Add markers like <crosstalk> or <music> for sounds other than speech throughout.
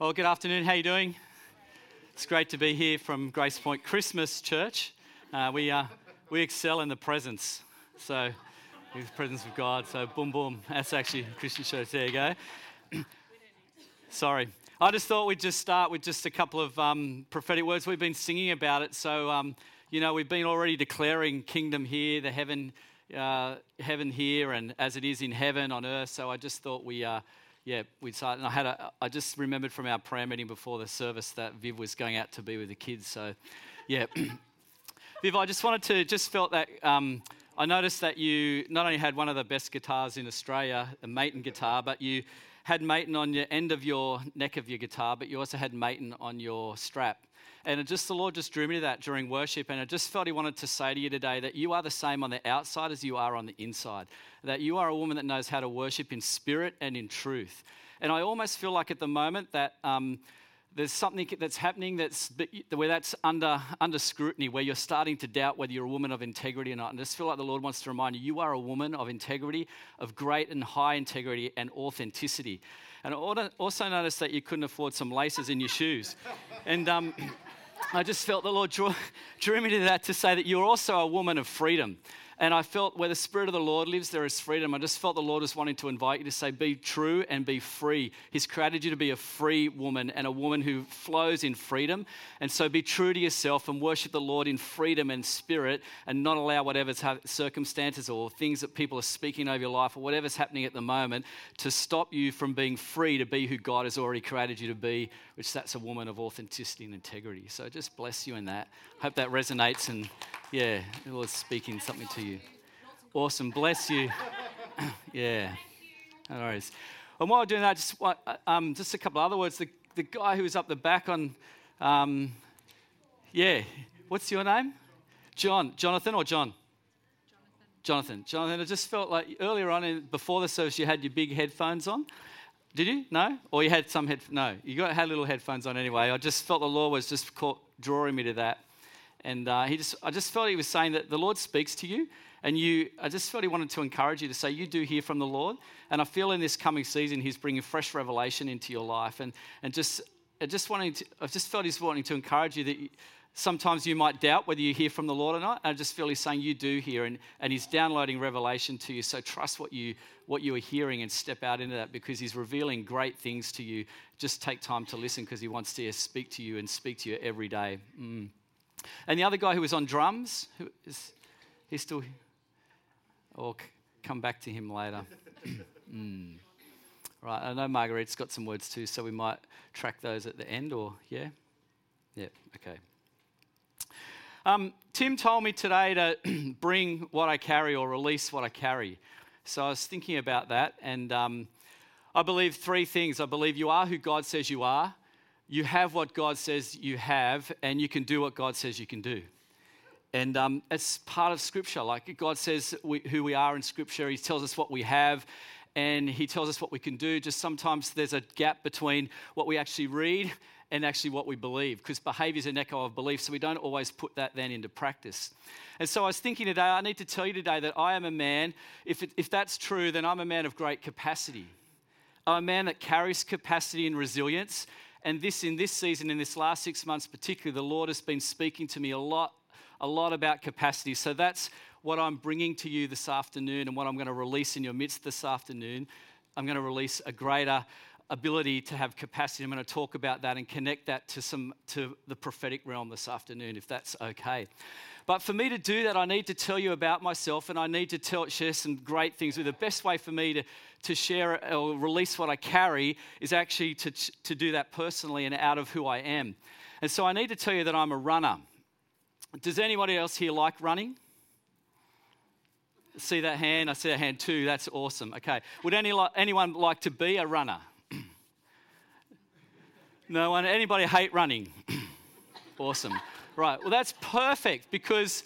Well, good afternoon. How you doing? It's great to be here from GracePoint Christmas Church. Uh, we, uh, we excel in the presence. So, the presence of God. So, boom, boom. That's actually Christian church. There you go. <clears throat> Sorry. I just thought we'd just start with just a couple of um, prophetic words. We've been singing about it. So, um, you know, we've been already declaring kingdom here, the heaven, uh, heaven here, and as it is in heaven on earth. So, I just thought we uh, yeah, we started. And I had a, I just remembered from our prayer meeting before the service that Viv was going out to be with the kids. So, yeah, <clears throat> Viv, I just wanted to just felt that. Um, I noticed that you not only had one of the best guitars in Australia, a Maton guitar, but you had Maton on your end of your neck of your guitar, but you also had Maton on your strap. And just the Lord just drew me to that during worship, and I just felt He wanted to say to you today that you are the same on the outside as you are on the inside. That you are a woman that knows how to worship in spirit and in truth. And I almost feel like at the moment that. Um, there's something that's happening that's where that's under under scrutiny, where you're starting to doubt whether you're a woman of integrity or not. And I just feel like the Lord wants to remind you, you are a woman of integrity, of great and high integrity and authenticity. And also noticed that you couldn't afford some laces in your shoes. And um, I just felt the Lord drew, <laughs> drew me to that to say that you're also a woman of freedom. And I felt where the Spirit of the Lord lives, there is freedom. I just felt the Lord was wanting to invite you to say, be true and be free. He's created you to be a free woman and a woman who flows in freedom. And so be true to yourself and worship the Lord in freedom and spirit and not allow whatever circumstances or things that people are speaking over your life or whatever's happening at the moment to stop you from being free to be who God has already created you to be, which that's a woman of authenticity and integrity. So just bless you in that. Hope that resonates and yeah, the Lord's speaking something to you. Awesome. Bless you. <coughs> yeah. No worries. And while doing that, just, um, just a couple other words. The, the guy who was up the back on, um, yeah, what's your name? John. Jonathan or John? Jonathan. Jonathan, I just felt like earlier on, in, before the service, you had your big headphones on. Did you? No? Or you had some head? No, you got had little headphones on anyway. I just felt the Lord was just caught, drawing me to that. And uh, he just, I just felt he was saying that the Lord speaks to you, and you, I just felt he wanted to encourage you to say, You do hear from the Lord. And I feel in this coming season, he's bringing fresh revelation into your life. And, and just, I just, wanting to, I just felt he's wanting to encourage you that you, sometimes you might doubt whether you hear from the Lord or not. I just feel he's saying, You do hear, and, and he's downloading revelation to you. So trust what you, what you are hearing and step out into that because he's revealing great things to you. Just take time to listen because he wants to speak to you and speak to you every day. Mm. And the other guy who was on drums, who is he's still, or come back to him later. <coughs> mm. Right, I know Marguerite's got some words too, so we might track those at the end, or yeah? Yeah, okay. Um, Tim told me today to <coughs> bring what I carry or release what I carry. So I was thinking about that, and um, I believe three things. I believe you are who God says you are you have what God says you have, and you can do what God says you can do. And um, it's part of Scripture. Like God says we, who we are in Scripture, He tells us what we have, and He tells us what we can do. Just sometimes there's a gap between what we actually read and actually what we believe, because behavior is an echo of belief, so we don't always put that then into practice. And so I was thinking today, I need to tell you today that I am a man, if, it, if that's true, then I'm a man of great capacity. I'm a man that carries capacity and resilience and this in this season, in this last six months particularly, the Lord has been speaking to me a lot, a lot about capacity. So that's what I'm bringing to you this afternoon and what I'm going to release in your midst this afternoon. I'm going to release a greater ability to have capacity. I'm going to talk about that and connect that to some to the prophetic realm this afternoon, if that's okay. But for me to do that, I need to tell you about myself and I need to tell, share some great things. The best way for me to, to share or release what I carry is actually to, to do that personally and out of who I am. And so I need to tell you that I'm a runner. Does anybody else here like running? See that hand? I see that hand too. That's awesome. Okay. Would any, anyone like to be a runner? <clears throat> no one? Anybody hate running? <clears throat> awesome. Right, well, that's perfect because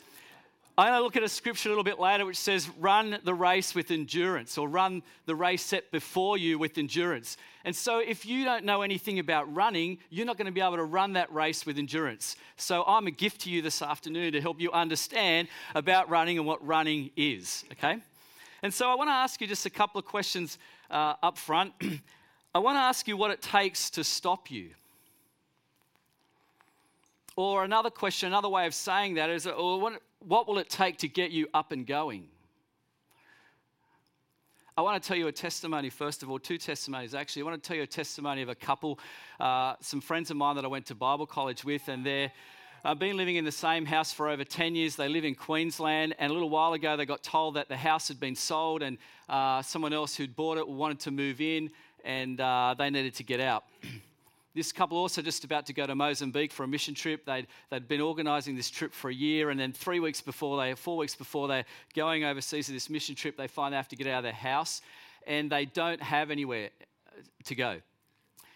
I'm going to look at a scripture a little bit later which says, run the race with endurance, or run the race set before you with endurance. And so, if you don't know anything about running, you're not going to be able to run that race with endurance. So, I'm a gift to you this afternoon to help you understand about running and what running is, okay? And so, I want to ask you just a couple of questions uh, up front. <clears throat> I want to ask you what it takes to stop you. Or another question, another way of saying that is, what will it take to get you up and going? I want to tell you a testimony, first of all, two testimonies actually. I want to tell you a testimony of a couple, uh, some friends of mine that I went to Bible college with, and they're I've been living in the same house for over 10 years. They live in Queensland, and a little while ago, they got told that the house had been sold, and uh, someone else who'd bought it wanted to move in, and uh, they needed to get out. <clears throat> this couple also just about to go to Mozambique for a mission trip. They'd, they'd been organising this trip for a year, and then three weeks before they, four weeks before they're going overseas to this mission trip, they find they have to get out of their house, and they don't have anywhere to go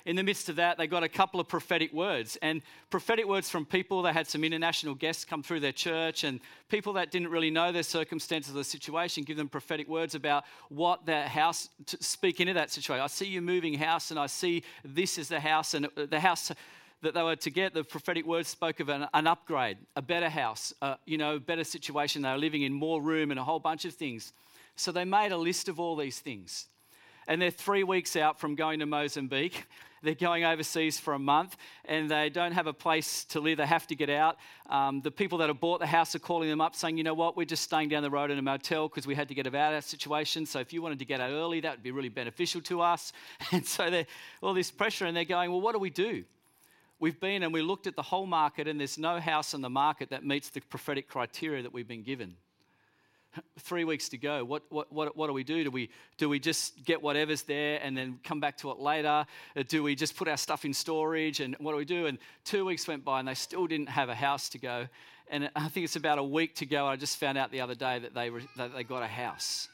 in the midst of that, they got a couple of prophetic words. And prophetic words from people. They had some international guests come through their church, and people that didn't really know their circumstances or the situation give them prophetic words about what their house, to speak into that situation. I see you moving house, and I see this is the house, and the house that they were to get, the prophetic words spoke of an, an upgrade, a better house, uh, you know, better situation. They were living in more room and a whole bunch of things. So they made a list of all these things. And they're three weeks out from going to Mozambique. They're going overseas for a month and they don't have a place to live. They have to get out. Um, the people that have bought the house are calling them up saying, you know what, we're just staying down the road in a motel because we had to get out of that situation. So if you wanted to get out early, that would be really beneficial to us. <laughs> And so they're all this pressure and they're going, well, what do we do? We've been and we looked at the whole market and there's no house on the market that meets the prophetic criteria that we've been given three weeks to go. What, what, what, what do we do? Do we, do we just get whatever's there and then come back to it later? Uh, do we just put our stuff in storage? And what do we do? And two weeks went by and they still didn't have a house to go. And I think it's about a week to go. I just found out the other day that they, that they got a house.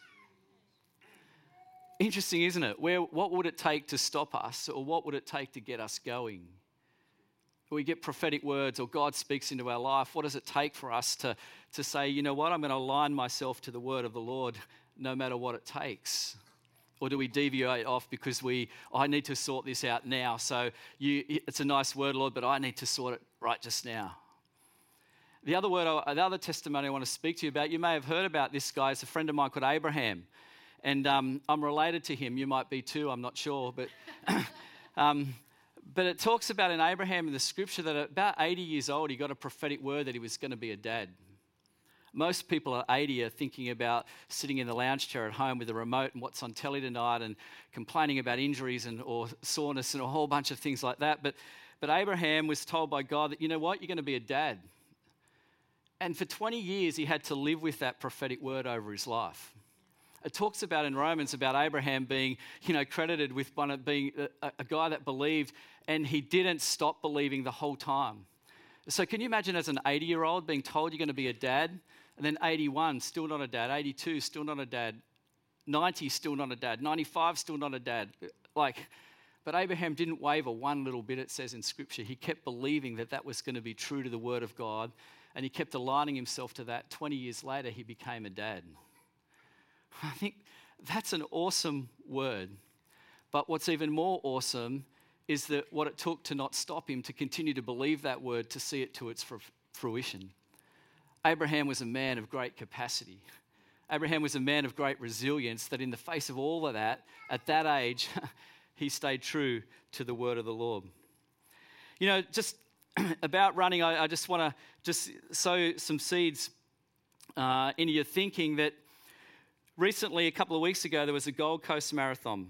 Interesting, isn't it? Where, what would it take to stop us, or what would it take to get us going? We get prophetic words or God speaks into our life, what does it take for us to, to say, you know what, I'm going to align myself to the word of the Lord no matter what it takes? Or do we deviate off because we, I need to sort this out now? So you, it's a nice word, Lord, but I need to sort it right just now. The other word, the other testimony I want to speak to you about, you may have heard about this guy. It's a friend of mine called Abraham. And um, I'm related to him. You might be too, I'm not sure. But <coughs> um, but it talks about in Abraham in the scripture that at about 80 years old, he got a prophetic word that he was going to be a dad. Most people at 80 are thinking about sitting in the lounge chair at home with a remote and what's on telly tonight and complaining about injuries and or soreness and a whole bunch of things like that. But, but Abraham was told by God that, you know what, you're going to be a dad. And for 20 years, he had to live with that prophetic word over his life it talks about in Romans about Abraham being, you know, credited with one of being a, a guy that believed and he didn't stop believing the whole time. So can you imagine as an 80 year old being told you're going to be a dad, and then 81, still not a dad, 82, still not a dad, 90, still not a dad, 95, still not a dad? Like, but Abraham didn't waver one little bit, it says in Scripture. He kept believing that that was going to be true to the Word of God, and he kept aligning himself to that. 20 years later, he became a dad. I think that's an awesome word. But what's even more awesome is that what it took to not stop him to continue to believe that word to see it to its fruition. Abraham was a man of great capacity. Abraham was a man of great resilience that, in the face of all of that, at that age, <laughs> he stayed true to the word of the Lord. You know, just <clears throat> about running, I, I just want to just sow some seeds uh, into your thinking that recently, a couple of weeks ago, there was a Gold Coast Marathon.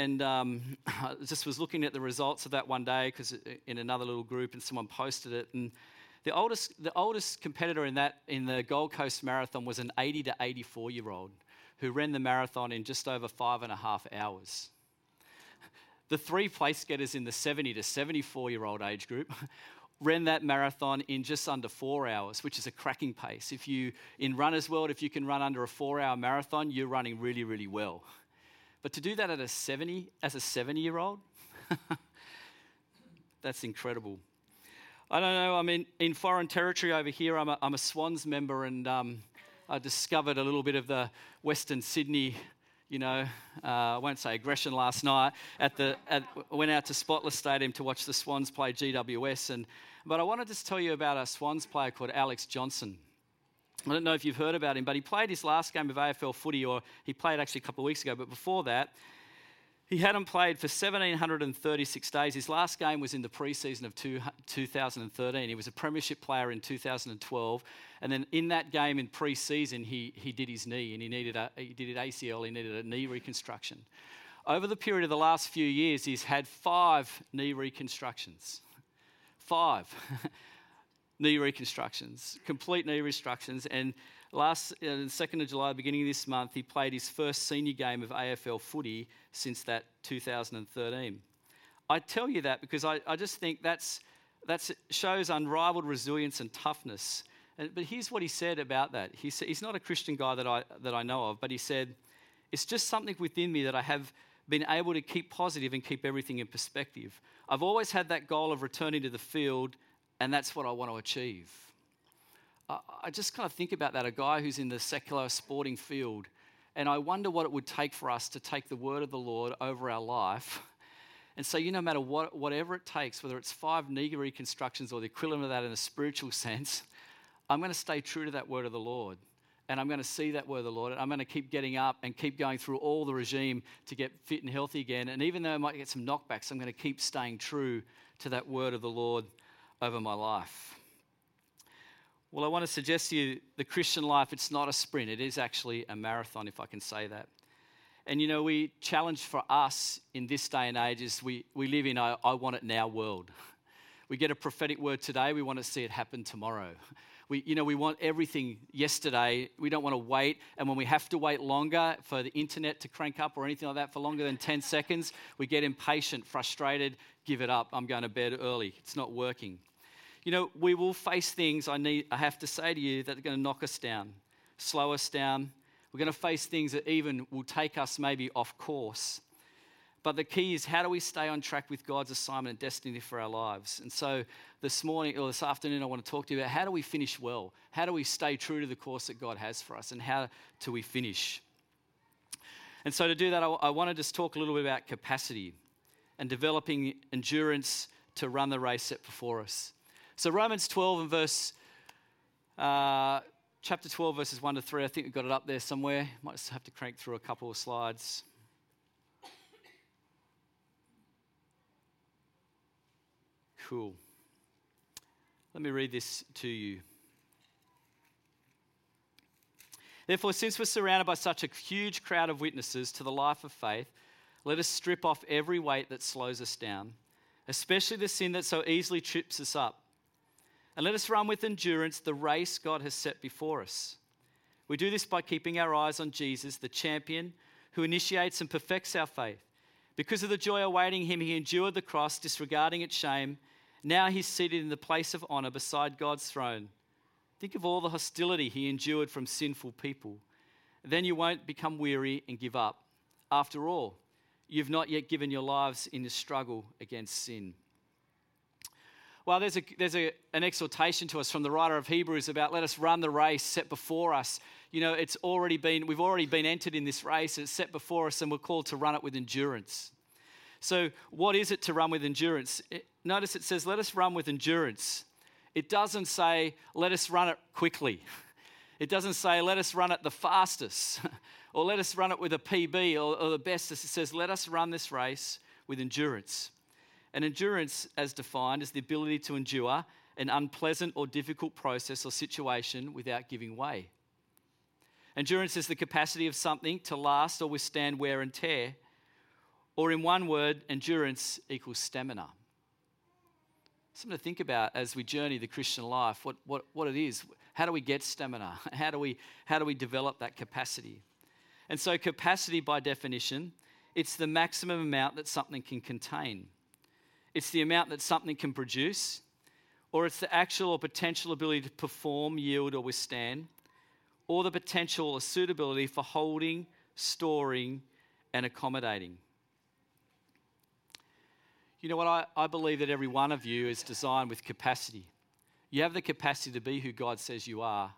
And um, I <laughs> just was looking at the results of that one day because in another little group, and someone posted it. And the oldest, the oldest competitor in that in the Gold Coast Marathon was an 80 to 84 year old who ran the marathon in just over five and a half hours. The three place getters in the 70 to 74 year old age group <laughs> ran that marathon in just under four hours, which is a cracking pace. If you, in runner's world, if you can run under a four hour marathon, you're running really, really well. But to do that at a 70, as a 70 year old, <laughs> that's incredible. I don't know, I'm in, in foreign territory over here. I'm a, I'm a Swans member, and um, I discovered a little bit of the Western Sydney you know, uh, I won't say aggression last night. At the, at, went out to Spotless Stadium to watch the Swans play GWS, and but I want to just tell you about a Swans player called Alex Johnson. I don't know if you've heard about him, but he played his last game of AFL footy, or he played actually a couple of weeks ago. But before that, He hadn't played for 1,736 days. His last game was in the preseason of two, 2013. He was a premiership player in 2012. And then in that game in preseason, he, he did his knee and he needed a, he did an ACL, he needed a knee reconstruction. Over the period of the last few years, he's had five knee reconstructions. Five <laughs> knee reconstructions, complete knee reconstructions. And Last, uh, the 2nd of July, beginning of this month, he played his first senior game of AFL footy since that 2013. I tell you that because I, I just think that's, that shows unrivaled resilience and toughness. And, but here's what he said about that. He said, he's not a Christian guy that I, that I know of, but he said, It's just something within me that I have been able to keep positive and keep everything in perspective. I've always had that goal of returning to the field, and that's what I want to achieve. I just kind of think about that a guy who's in the secular sporting field, and I wonder what it would take for us to take the word of the Lord over our life <laughs> and say, you know, no matter what, whatever it takes, whether it's five knee reconstructions or the equivalent of that in a spiritual <laughs> sense, I'm going to stay true to that word of the Lord. And I'm going to see that word of the Lord. And I'm going to keep getting up and keep going through all the regime to get fit and healthy again. And even though I might get some knockbacks, I'm going to keep staying true to that word of the Lord over my life. Well, I want to suggest to you the Christian life, it's not a sprint, it is actually a marathon, if I can say that. And you know, we challenge for us in this day and age is we, we live in a I want it now world. We get a prophetic word today, we want to see it happen tomorrow. We, you know, we want everything yesterday. We don't want to wait. And when we have to wait longer for the internet to crank up or anything like that for longer than 10 seconds, we get impatient, frustrated, give it up. I'm going to bed early. It's not working. You know, we will face things, I, need, I have to say to you, that are going to knock us down, slow us down. We're going to face things that even will take us maybe off course. But the key is how do we stay on track with God's assignment and destiny for our lives? And so this morning or this afternoon, I want to talk to you about how do we finish well? How do we stay true to the course that God has for us? And how do we finish? And so to do that, I, I want to just talk a little bit about capacity and developing endurance to run the race set before us. So, Romans 12 and verse, uh, chapter 12, verses 1 to 3, I think we've got it up there somewhere. Might just have to crank through a couple of slides. Cool. Let me read this to you. Therefore, since we're surrounded by such a huge crowd of witnesses to the life of faith, let us strip off every weight that slows us down, especially the sin that so easily trips us up and let us run with endurance the race God has set before us. We do this by keeping our eyes on Jesus, the champion who initiates and perfects our faith. Because of the joy awaiting him, he endured the cross, disregarding its shame. Now he's seated in the place of honor beside God's throne. Think of all the hostility he endured from sinful people. Then you won't become weary and give up. After all, you've not yet given your lives in the struggle against sin. Well, there's, a, there's a, an exhortation to us from the writer of Hebrews about let us run the race set before us. You know, it's already been, we've already been entered in this race, it's set before us, and we're called to run it with endurance. So, what is it to run with endurance? It, notice it says, let us run with endurance. It doesn't say, let us run it quickly. <laughs> It doesn't say, let us run it the fastest, <laughs> or let us run it with a PB or, or the best. It says, let us run this race with endurance. And endurance, as defined, is the ability to endure an unpleasant or difficult process or situation without giving way. Endurance is the capacity of something to last or withstand wear and tear. Or, in one word, endurance equals stamina. Something to think about as we journey the Christian life, what, what, what it is. How do we get stamina? <laughs> How do we, how do we develop that capacity? And so, capacity, by definition, it's the maximum amount that something can contain. It's the amount that something can produce, or it's the actual or potential ability to perform, yield, or withstand, or the potential or suitability for holding, storing, and accommodating. You know what? I, I believe that every one of you is designed with capacity. You have the capacity to be who God says you are.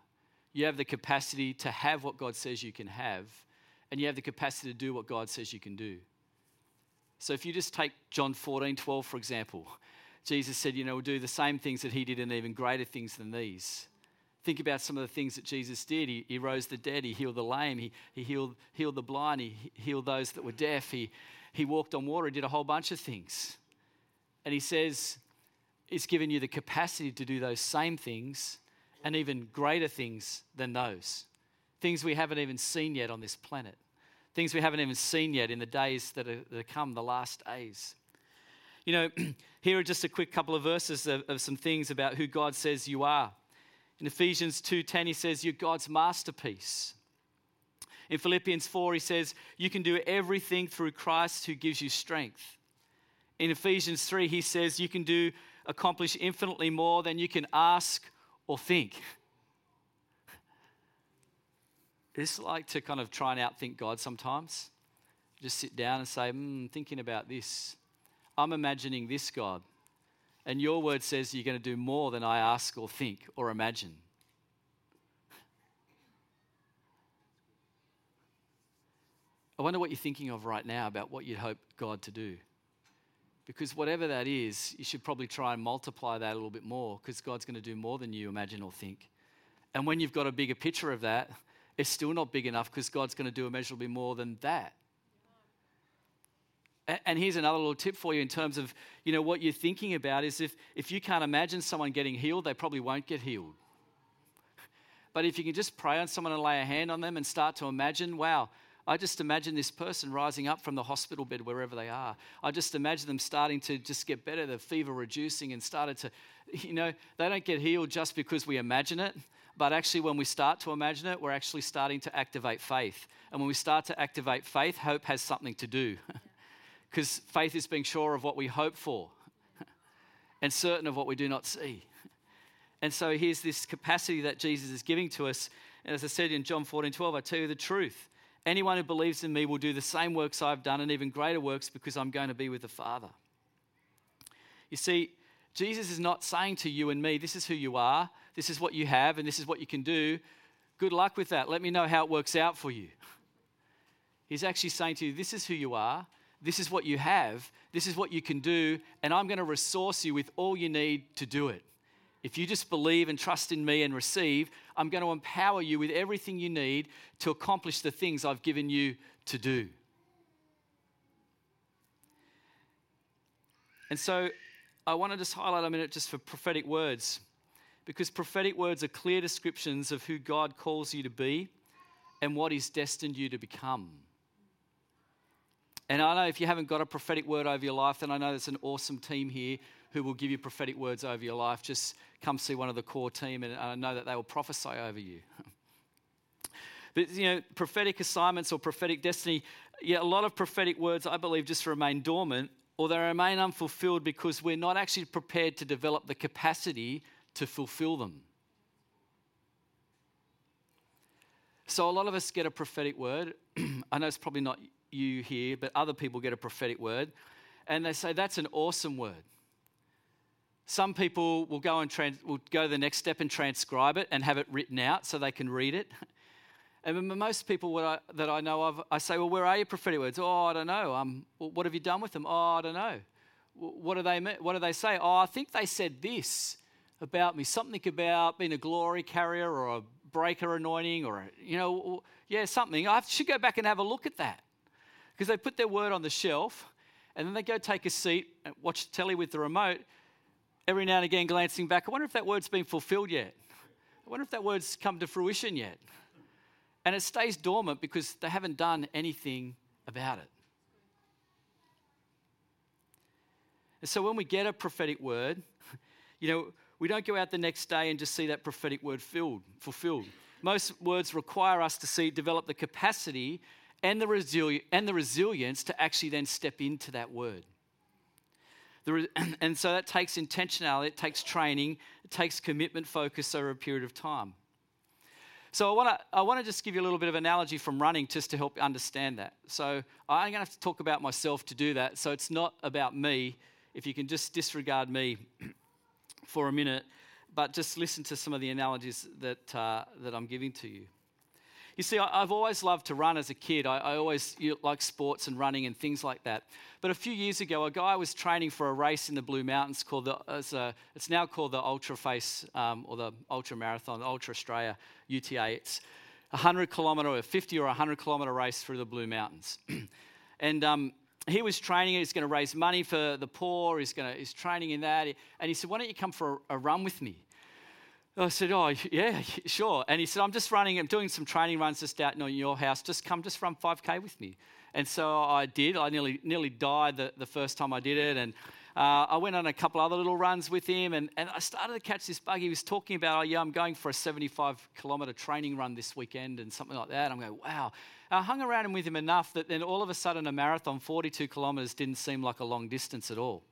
You have the capacity to have what God says you can have. And you have the capacity to do what God says you can do. So if you just take John 14, 12, for example, Jesus said, you know, we'll do the same things that he did and even greater things than these. Think about some of the things that Jesus did. He, he rose the dead, he healed the lame, he, he healed, healed the blind, he healed those that were deaf, he, he walked on water, he did a whole bunch of things. And he says, He's given you the capacity to do those same things and even greater things than those. Things we haven't even seen yet on this planet. Things we haven't even seen yet in the days that are, that are come, the last days. You know, <clears throat> here are just a quick couple of verses of, of some things about who God says you are. In Ephesians 2:10 he says you're God's masterpiece. In Philippians 4 he says you can do everything through Christ who gives you strength. In Ephesians 3 he says you can do accomplish infinitely more than you can ask or think. <laughs> It's like to kind of try and outthink God sometimes. Just sit down and say, hmm, thinking about this. I'm imagining this, God. And your word says you're going to do more than I ask or think or imagine. I wonder what you're thinking of right now about what you'd hope God to do. Because whatever that is, you should probably try and multiply that a little bit more because God's going to do more than you imagine or think. And when you've got a bigger picture of that, it's still not big enough because God's going to do immeasurably more than that. And here's another little tip for you in terms of, you know, what you're thinking about is if, if you can't imagine someone getting healed, they probably won't get healed. But if you can just pray on someone and lay a hand on them and start to imagine, wow, I just imagine this person rising up from the hospital bed wherever they are. I just imagine them starting to just get better, the fever reducing and started to, <laughs> you know, they don't get healed just because we imagine it. But actually, when we start to imagine it, we're actually starting to activate faith. And when we start to activate faith, hope has something to do. <laughs> Because faith is being sure of what we hope for <laughs> and certain of what we do not see. And so here's this capacity that Jesus is giving to us. And as I said in John 14 12, I tell you the truth. Anyone who believes in me will do the same works I've done and even greater works because I'm going to be with the Father. You see, Jesus is not saying to you and me, this is who you are, this is what you have, and this is what you can do. Good luck with that. Let me know how it works out for you. He's actually saying to you, this is who you are, this is what you have, this is what you can do, and I'm going to resource you with all you need to do it. If you just believe and trust in me and receive, I'm going to empower you with everything you need to accomplish the things I've given you to do. And so I want to just highlight a minute just for prophetic words, because prophetic words are clear descriptions of who God calls you to be and what He's destined you to become. And I know if you haven't got a prophetic word over your life, then I know there's an awesome team here who will give you prophetic words over your life. Just come see one of the core team, and I know that they will prophesy over you. <laughs> but, you know, prophetic assignments or prophetic destiny, yeah, a lot of prophetic words, I believe, just remain dormant or they remain unfulfilled because we're not actually prepared to develop the capacity to fulfill them. So, a lot of us get a prophetic word. <clears throat> I know it's probably not you here, but other people get a prophetic word, and they say, That's an awesome word. Some people will go and trans- will go the next step and transcribe it and have it written out so they can read it. <laughs> And most people I, that I know of, I say, well, where are your prophetic words? Oh, I don't know. Um, what have you done with them? Oh, I don't know. What do they What do they say? Oh, I think they said this about me, something about being a glory carrier or a breaker anointing, or a, you know, yeah, something. I should go back and have a look at that because they put their word on the shelf, and then they go take a seat and watch telly with the remote, every now and again glancing back, I wonder if that word's been fulfilled yet. I wonder if that word's come to fruition yet. And it stays dormant because they haven't done anything about it. And so when we get a prophetic word, <laughs> you know, we don't go out the next day and just see that prophetic word filled, fulfilled. Most words require us to see, develop the capacity and the, resili- and the resilience to actually then step into that word. <clears throat> and so that takes intentionality, it takes training, it takes commitment focus over a period of time. So I want to I want to just give you a little bit of analogy from running just to help understand that. So I'm going to have to talk about myself to do that. So it's not about me. If you can just disregard me <clears throat> for a minute, but just listen to some of the analogies that uh, that I'm giving to you. You see, I've always loved to run as a kid. I, I always like sports and running and things like that. But a few years ago, a guy was training for a race in the Blue Mountains called the, it's, a, it's now called the Ultra Face um, or the Ultra Marathon, Ultra Australia UTA. It's a 100 kilometre, a 50 or 100 kilometre race through the Blue Mountains. <clears throat> and um, he was training, he's going to raise money for the poor, he's, going to, he's training in that. And he said, Why don't you come for a, a run with me? I said, Oh, yeah, sure. And he said, I'm just running, I'm doing some training runs just out in your house. Just come, just run 5K with me. And so I did. I nearly, nearly died the, the first time I did it. And uh, I went on a couple other little runs with him. And, and I started to catch this bug. He was talking about, Oh, yeah, I'm going for a 75 kilometer training run this weekend and something like that. I'm going, Wow. I hung around with him enough that then all of a sudden a marathon, 42 kilometres, didn't seem like a long distance at all.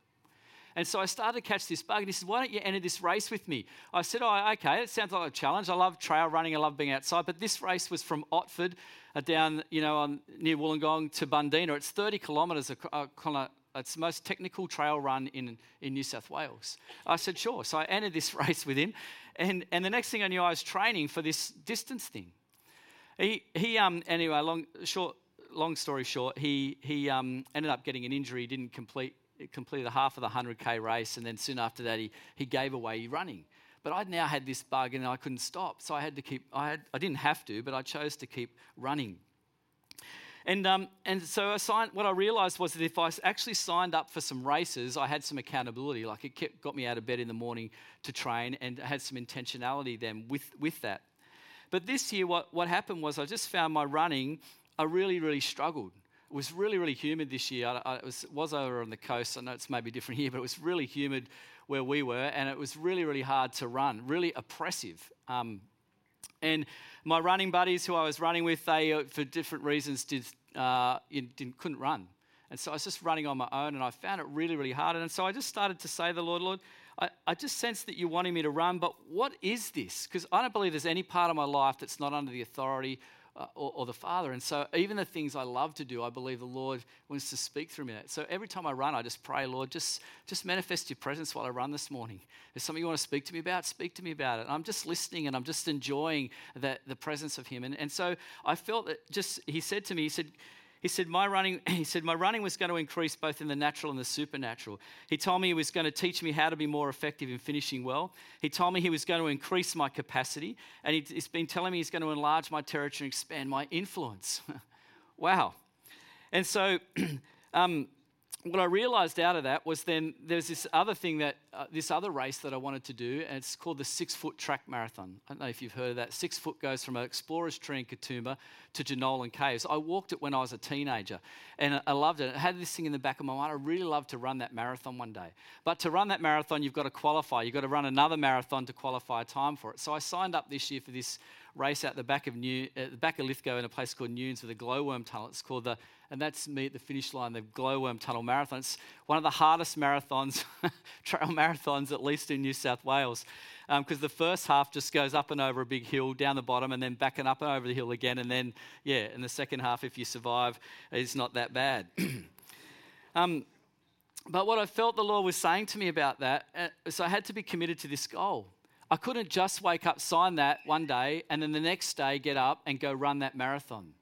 And so I started to catch this bug. And he said, Why don't you enter this race with me? I said, Oh, okay, it sounds like a challenge. I love trail running, I love being outside. But this race was from Otford uh, down, you know, on, near Wollongong to Bundeena. It's 30 kilometres, uh, it's the most technical trail run in, in New South Wales. I said, Sure. So I entered this <laughs> race with him. And, and the next thing I knew, I was training for this distance thing. He, he um, anyway, long, short, long story short, he, he um, ended up getting an injury, didn't complete completed half of the 100k race, and then soon after that, he, he gave away running. But I'd now had this bug and I couldn't stop, so I had to keep, I, had, I didn't have to, but I chose to keep running. And, um, and so I signed, what I realized was that if I actually signed up for some races, I had some accountability. Like it kept, got me out of bed in the morning to train and had some intentionality then with, with that. But this year, what, what happened was I just found my running, I really, really struggled. It was really, really humid this year. I, I, it was, was over on the coast. I know it's maybe different here, but it was really humid where we were, and it was really, really hard to run, really oppressive. Um, and my running buddies who I was running with, they, uh, for different reasons, did, uh, didn't, couldn't run. And so I was just running on my own, and I found it really, really hard. And so I just started to say to the Lord, Lord, I, I just sense that you're wanting me to run, but what is this? Because I don't believe there's any part of my life that's not under the authority uh, or, or, the Father. And so, even the things I love to do, I believe the Lord wants to speak through me. So, every time I run, I just pray, Lord, just, just manifest your presence while I run this morning. There's something you want to speak to me about? Speak to me about it. And I'm just listening and I'm just enjoying that, the presence of Him. And, and so, I felt that just, He said to me, He said, he said, my running, <clears throat> he said, my running was going to increase both in the natural and the supernatural. He told me he was going to teach me how to be more effective in finishing well. He told me he was going to increase my capacity. And he's been telling me he's going to enlarge my territory and expand my influence. <laughs> wow. And so, <clears throat> um, what I realized out of that was then there's this other thing that, uh, this other race that I wanted to do, and it's called the six foot track marathon. I don't know if you've heard of that. Six foot goes from an explorer's tree in Katoomba to Jenolan Caves. I walked it when I was a teenager, and I loved it. I had this thing in the back of my mind. I really love to run that marathon one day. But to run that marathon, you've got to qualify. You've got to run another marathon to qualify a time for it. So I signed up this year for this race out the back of New, at the back of Lithgow in a place called Newnes with a glowworm tunnel. It's called the, and that's me at the finish line, the glowworm tunnel marathon. It's one of the hardest marathons, <laughs> trail marathons, at least in New South Wales, because um, the first half just goes up and over a big hill, down the bottom, and then back and up and over the hill again, and then yeah, in the second half, if you survive, it's not that bad. <clears throat> um, but what I felt the Lord was saying to me about that, uh, so I had to be committed to this goal. I couldn't just wake up, sign that one day, and then the next day get up and go run that marathon.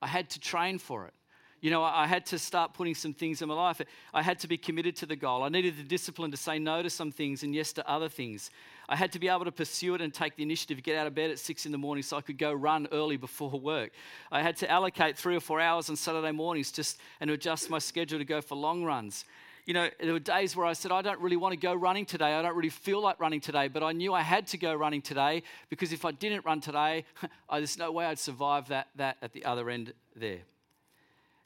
I had to train for it. You know, I had to start putting some things in my life. I had to be committed to the goal. I needed the discipline to say no to some things and yes to other things. I had to be able to pursue it and take the initiative, to get out of bed at six in the morning so I could go run early before work. I had to allocate three or four hours on Saturday mornings just and adjust my schedule to go for long runs you know, there were days where I said, I don't really want to go running today. I don't really feel like running today, but I knew I had to go running today because if I didn't run today, <laughs> there's no way I'd survive that, that at the other end there.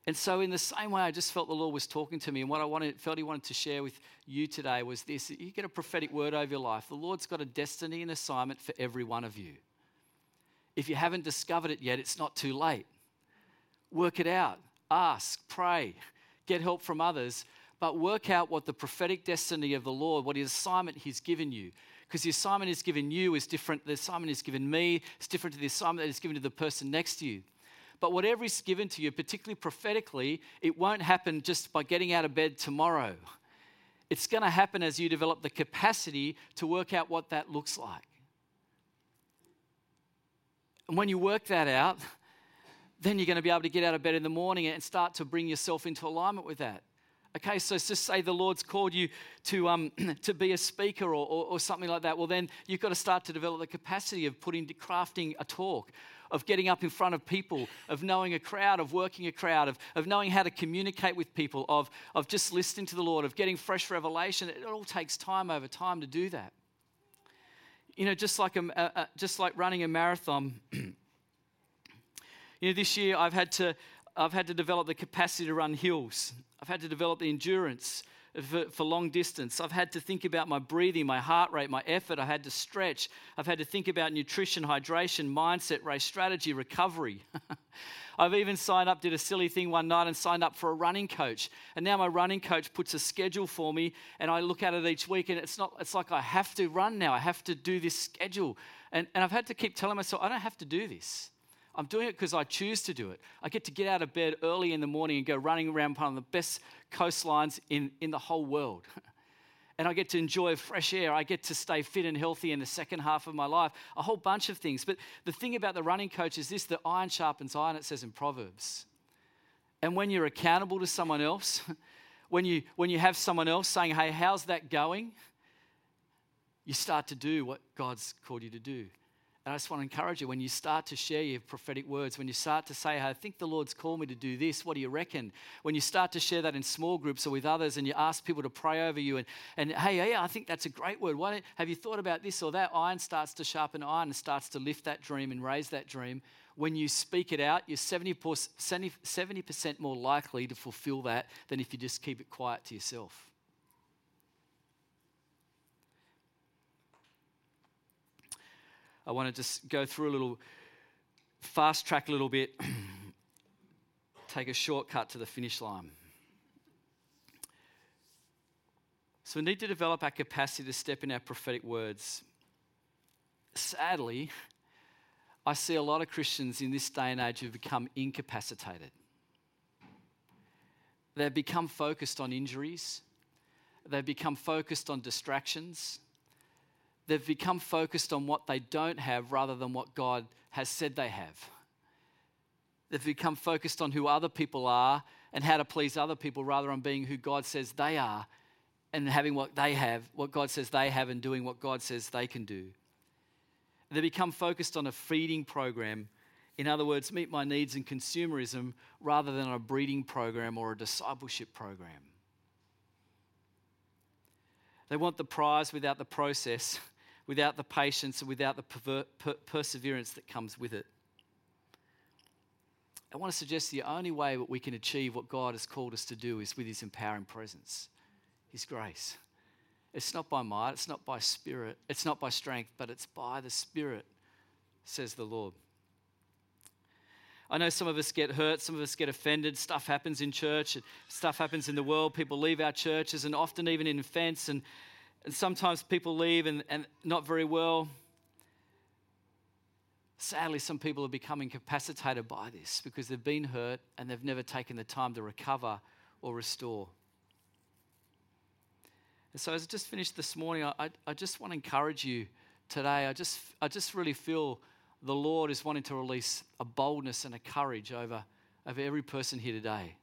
And so, in the same way, I just felt the Lord was talking to me. And what I wanted, felt He wanted to share with you today was this you get a prophetic word over your life. The Lord's got a destiny and assignment for every one of you. If you haven't discovered it yet, it's not too late. Work it out, ask, pray, get help from others, but work out what the prophetic destiny of the Lord, what his assignment he's given you. Because the assignment he's given you is different. The assignment he's given me is different to the assignment that he's given to the person next to you. But whatever is given to you, particularly prophetically, it won't happen just by getting out of bed tomorrow. It's going to happen as you develop the capacity to work out what that looks like. And when you work that out, then you're going to be able to get out of bed in the morning and start to bring yourself into alignment with that. Okay, so just say the Lord's called you to, um, <clears throat> to be a speaker or, or, or, something like that. Well, then you've got to start to develop the capacity of putting, crafting a talk of getting up in front of people, of knowing a crowd, of working a crowd, of, of knowing how to communicate with people, of, of just listening to the Lord, of getting fresh revelation. It all takes time over time to do that. You know, just like, a, a, just like running a marathon, <clears throat> you know, this year I've had to, I've had to develop the capacity to run hills. I've had to develop the endurance for, for, long distance. I've had to think about my breathing, my heart rate, my effort. I've had to stretch. I've had to think about nutrition, hydration, mindset, race strategy, recovery. <laughs> I've even signed up, did a silly thing one night and signed up for a running coach. And now my running coach puts a schedule for me and I look at it each week and it's not it's like I have to run now. I have to do this schedule. And, and I've had to keep telling myself, I don't have to do this. I'm doing it because I choose to do it. I get to get out of bed early in the morning and go running around one of the best coastlines in, in the whole world. <laughs> and I get to enjoy fresh air. I get to stay fit and healthy in the second half of my life. A whole bunch of things. But the thing about the running coach is this the iron sharpens iron, it says in Proverbs. And when you're accountable to someone else, <laughs> when you, when you have someone else saying, hey, how's that going? You start to do what God's called you to do. And I just want to encourage you when you start to share your prophetic words, when you start to say, I think the Lord's called me to do this, what do you reckon? When you start to share that in small groups or with others and you ask people to pray over you and, and hey, yeah, I think that's a great word. Why have you thought about this or that? Iron starts to sharpen iron and starts to lift that dream and raise that dream. When you speak it out, you're 70%, 70% more likely to fulfill that than if you just keep it quiet to yourself. I want to just go through a little, fast track a little bit, <clears throat> take a shortcut to the finish line. So we need to develop our capacity to step in our prophetic words. Sadly, I see a lot of Christians in this day and age who've become incapacitated. They've become focused on injuries, they've become focused on distractions, they've become focused on what they don't have rather than what God has said they have. They've become focused on who other people are and how to please other people rather than being who God says they are and having what they have, what God says they have, and doing what God says they can do. They become focused on a feeding program. In other words, meet my needs and consumerism rather than a breeding program or a discipleship program. They want the prize without the process <laughs> without the patience and without the perver- per- perseverance that comes with it. I want to suggest the only way that we can achieve what God has called us to do is with His empowering presence, His grace. It's not by might, it's not by spirit, it's not by strength, but it's by the Spirit, says the Lord. I know some of us get hurt, some of us get offended. Stuff happens in church, stuff happens in the world. People leave our churches, and often even in offense. And and sometimes people leave and, and not very well. Sadly, some people are becoming incapacitated by this because they've been hurt and they've never taken the time to recover or restore. And so, as I just finished this morning, I, I just want to encourage you today. I just, I just really feel the Lord is wanting to release a boldness and a courage over, over every person here today.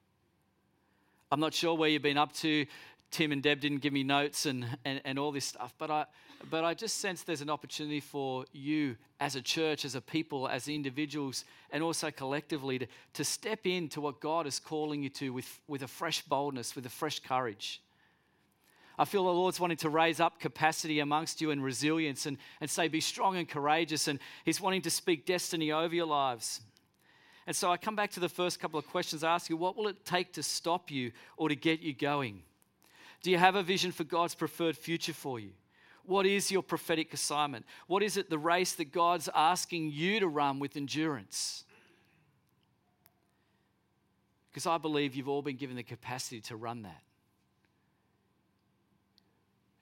I'm not sure where you've been up to Tim and Deb didn't give me notes and, and, and all this stuff, but I, but I just sense there's an opportunity for you as a church, as a people, as individuals, and also collectively to, to step into what God is calling you to with, with a fresh boldness, with a fresh courage. I feel the Lord's wanting to raise up capacity amongst you and resilience and, and say, be strong and courageous. And He's wanting to speak destiny over your lives. And so I come back to the first couple of questions I ask you what will it take to stop you or to get you going? Do you have a vision for God's preferred future for you? What is your prophetic assignment? What is it, the race that God's asking you to run with endurance? Because I believe you've all been given the capacity to run that.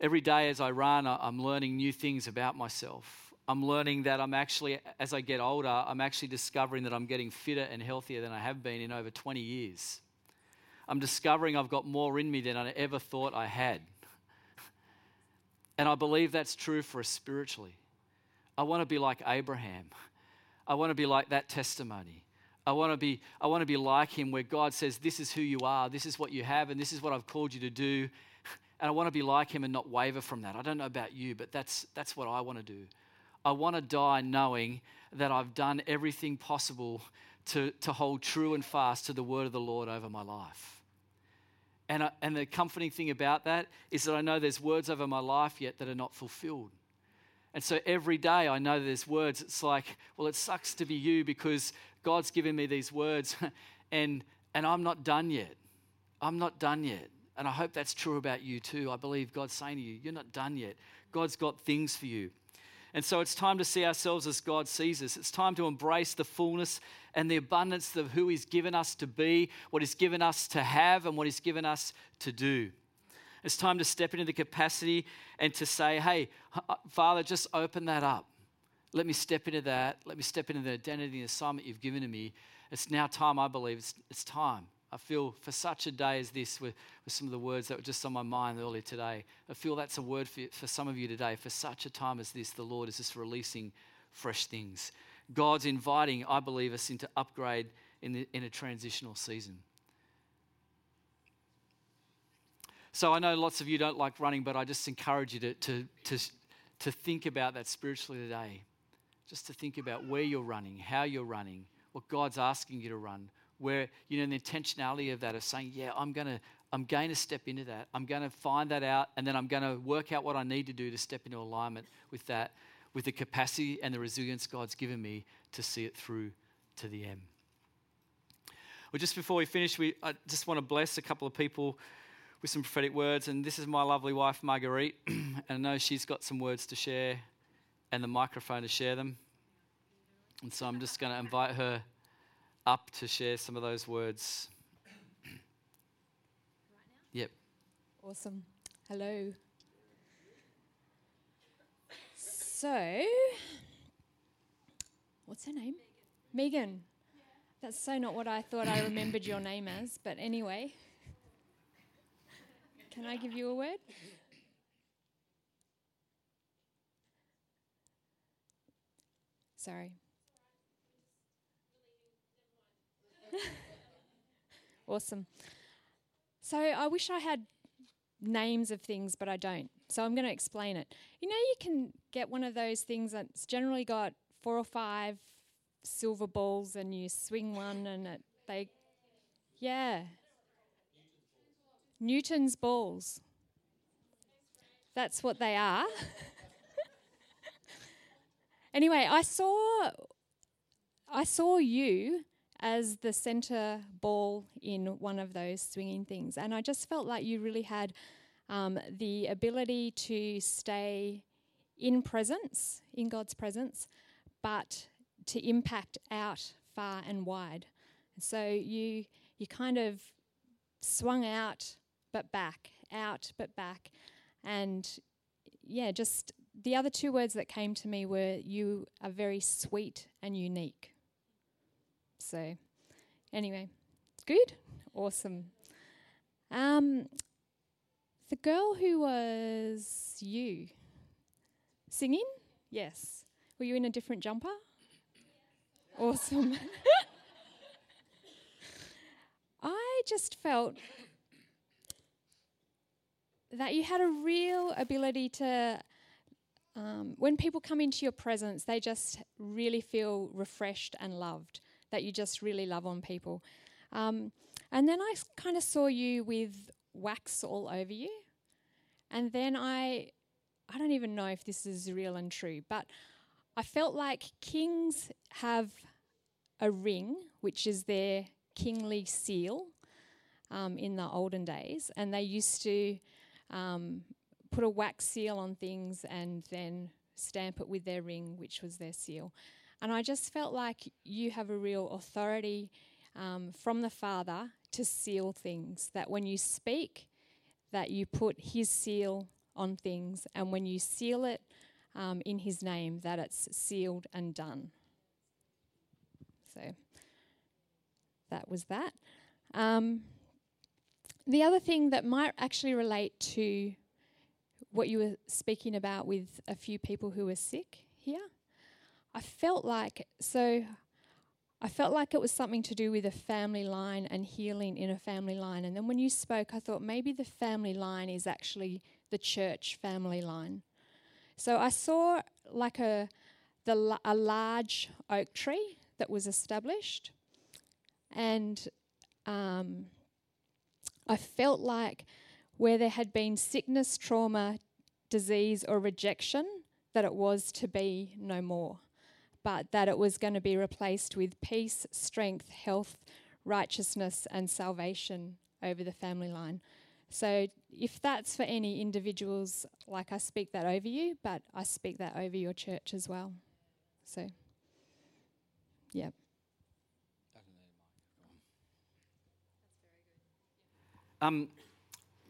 Every day as I run, I'm learning new things about myself. I'm learning that I'm actually, as I get older, I'm actually discovering that I'm getting fitter and healthier than I have been in over 20 years. I'm discovering I've got more in me than I ever thought I had. And I believe that's true for us spiritually. I want to be like Abraham. I want to be like that testimony. I want to be I want to be like him where God says this is who you are, this is what you have and this is what I've called you to do. And I want to be like him and not waver from that. I don't know about you, but that's that's what I want to do. I want to die knowing that I've done everything possible to, to hold true and fast to the word of the Lord over my life. And, I, and the comforting thing about that is that I know there's words over my life yet that are not fulfilled. And so every day I know there's words. It's like, well, it sucks to be you because God's given me these words <laughs> and, and I'm not done yet. I'm not done yet. And I hope that's true about you too. I believe God's saying to you, you're not done yet. God's got things for you. And so it's time to see ourselves as God sees us. It's time to embrace the fullness and the abundance of who He's given us to be, what He's given us to have, and what He's given us to do. It's time to step into the capacity and to say, hey, uh, Father, just open that up. Let me step into that. Let me step into the identity and assignment you've given to me. It's now time, I believe. It's, it's time. I feel for such a day as this, with, with some of the words that were just on my mind earlier today, I feel that's a word for, for some of you today. For such a time as this, the Lord is just releasing fresh things. God's inviting, I believe, us into upgrade in, the, in a transitional season. So I know lots of you don't like running, but I just encourage you to, to, to, to think about that spiritually today. Just to think about where you're running, how you're running, what God's asking you to run, where you know the intentionality of that of saying yeah i'm going to i'm going to step into that i'm going to find that out and then i'm going to work out what i need to do to step into alignment with that with the capacity and the resilience god's given me to see it through to the end well just before we finish we i just want to bless a couple of people with some prophetic words and this is my lovely wife marguerite <clears throat> and i know she's got some words to share and the microphone to share them and so i'm just going to invite her up to share some of those words. Right yep. Awesome. Hello. So, what's her name? Megan. Megan. That's so not what I thought I remembered your name as, but anyway. Can I give you a word? Sorry. <laughs> awesome. So I wish I had names of things, but I don't. So I'm going to explain it. You know, you can get one of those things that's generally got four or five silver balls, and you swing one, and it, they, yeah, Newton's balls. That's what they are. <laughs> anyway, I saw, I saw you as the center ball in one of those swinging things. And I just felt like you really had um, the ability to stay in presence, in God's presence, but to impact out far and wide. So you you kind of swung out but back, out but back, and yeah, just the other two words that came to me were you are very sweet and unique. So, anyway, good, awesome. Um, the girl who was you singing, yes. Were you in a different jumper? Awesome. <laughs> I just felt that you had a real ability to, um, when people come into your presence, they just really feel refreshed and loved that you just really love on people. Um, and then I kind of saw you with wax all over you. And then I, I don't even know if this is real and true, but I felt like kings have a ring, which is their kingly seal um, in the olden days. And they used to um, put a wax seal on things and then stamp it with their ring, which was their seal. And I just felt like you have a real authority um, from the Father to seal things. That when you speak, that you put His seal on things, and when you seal it um, in His name, that it's sealed and done. So that was that. Um, the other thing that might actually relate to what you were speaking about with a few people who were sick here I felt like so I felt like it was something to do with a family line and healing in a family line. And then when you spoke, I thought maybe the family line is actually the church family line. So I saw like a the, a large oak tree that was established. And um, I felt like where there had been sickness, trauma, disease, or rejection, that it was to be no more, but that it was going to be replaced with peace, strength, health, righteousness, and salvation over the family line. So, if that's for any individuals, like I speak that over you, but I speak that over your church as well. So, yeah. Um,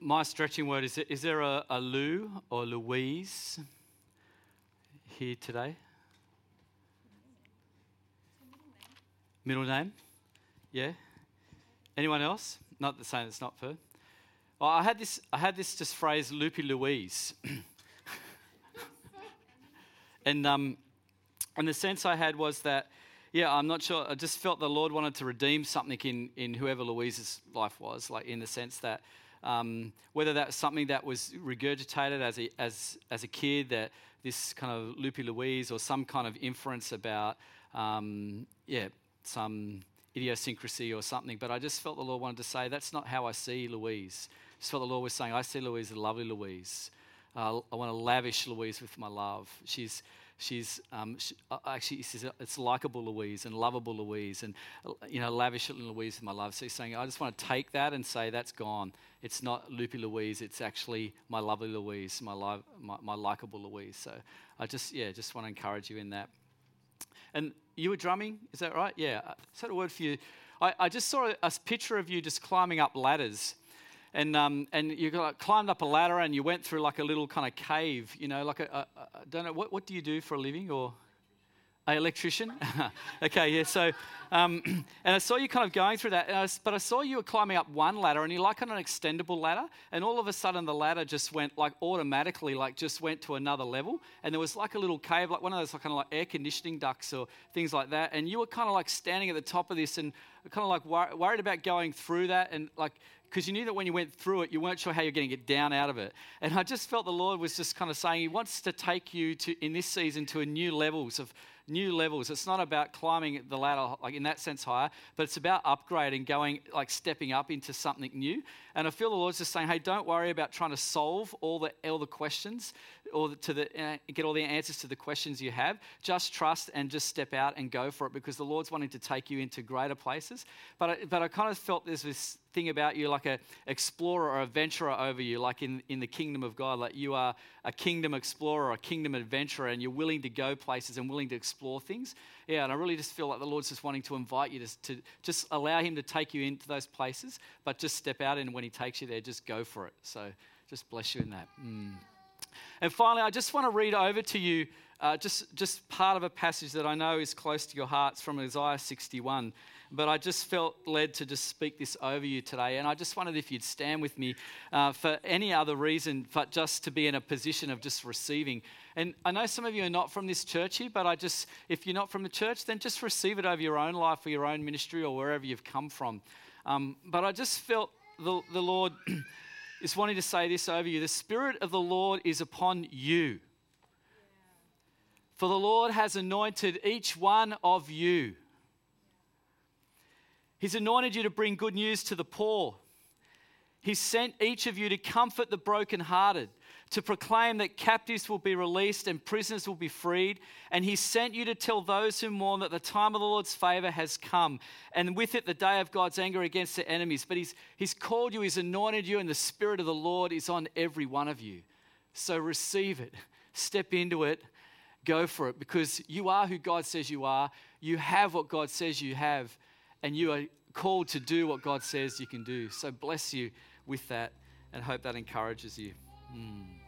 my stretching word is: Is there a, a Lou or Louise here today? Middle name? Yeah. Anyone else? Not the same. It's not for. Well, I had this. I had this just phrase, "Loopy Louise," <laughs> and um, and the sense I had was that, yeah, I'm not sure. I just felt the Lord wanted to redeem something in in whoever Louise's life was, like in the sense that. Um, whether that's something that was regurgitated as a, as, as a kid, that this kind of loopy Louise, or some kind of inference about, um, yeah, some idiosyncrasy or something. But I just felt the Lord wanted to say, that's not how I see Louise. Just felt the Lord was saying, I see Louise a lovely Louise. Uh, I want to lavish Louise with my love. She's, she's um, she, uh, actually, says it's likable Louise and lovable Louise and, you know, lavish Louise with my love. So he's saying, I just want to take that and say, that's gone. It's not loopy Louise, it's actually my lovely Louise, my, li- my, my likable Louise. So I just, yeah, just want to encourage you in that. And you were drumming, is that right? Yeah. Is that a word for you? I, I just saw a, a, picture of you just climbing up ladders. And, um, and you got, climbed up a ladder and you went through like a little kind of cave, you know, like a, a, a I don't know, what, what do you do for a living or? A electrician? <laughs> okay, yeah. So, um, <clears throat> and I saw you kind of going through that, I, but I saw you were climbing up one ladder, and you're like on an extendable ladder, and all of a sudden the ladder just went like automatically, like just went to another level, and there was like a little cave, like one of those like, kind of like air conditioning ducts or things like that, and you were kind of like standing at the top of this and kind of like wor- worried about going through that, and like because you knew that when you went through it, you weren't sure how you're going to get down out of it. And I just felt the Lord was just kind of saying He wants to take you to in this season to a new levels of new levels. It's not about climbing the ladder, like in that sense, higher, but it's about upgrading, going, like stepping up into something new. And I feel the Lord's just saying, hey, don't worry about trying to solve all the, all the questions or to the, uh, get all the answers to the questions you have. Just trust and just step out and go for it because the Lord's wanting to take you into greater places. But I, but I kind of felt there's this thing about you like a explorer or adventurer over you like in, in the kingdom of god like you are a kingdom explorer a kingdom adventurer and you're willing to go places and willing to explore things yeah and i really just feel like the lord's just wanting to invite you to, to just allow him to take you into those places but just step out and when he takes you there just go for it so just bless you in that mm. And finally i just want to read over to you uh, just, just part of a passage that I know is close to your hearts from Isaiah 61 but I just felt led to just speak this over you today. And I just wondered if you'd stand with me uh, for any other reason, but just to be in a position of just receiving. And I know some of you are not from this church here, but I just, if you're not from the church, then just receive it over your own life or your own ministry or wherever you've come from. Um, but I just felt the, the Lord is wanting to say this over you. The Spirit of the Lord is upon you. For the Lord has anointed each one of you He's anointed you to bring good news to the poor. He's sent each of you to comfort the brokenhearted, to proclaim that captives will be released and prisoners will be freed. And He sent you to tell those who mourn that the time of the Lord's favor has come, and with it the day of God's anger against the enemies. But He's, he's called you, He's anointed you, and the Spirit of the Lord is on every one of you. So receive it, step into it, go for it, because you are who God says you are. You have what God says you have and you are called to do what God says you can do. So bless you with that and hope that encourages you. Mm.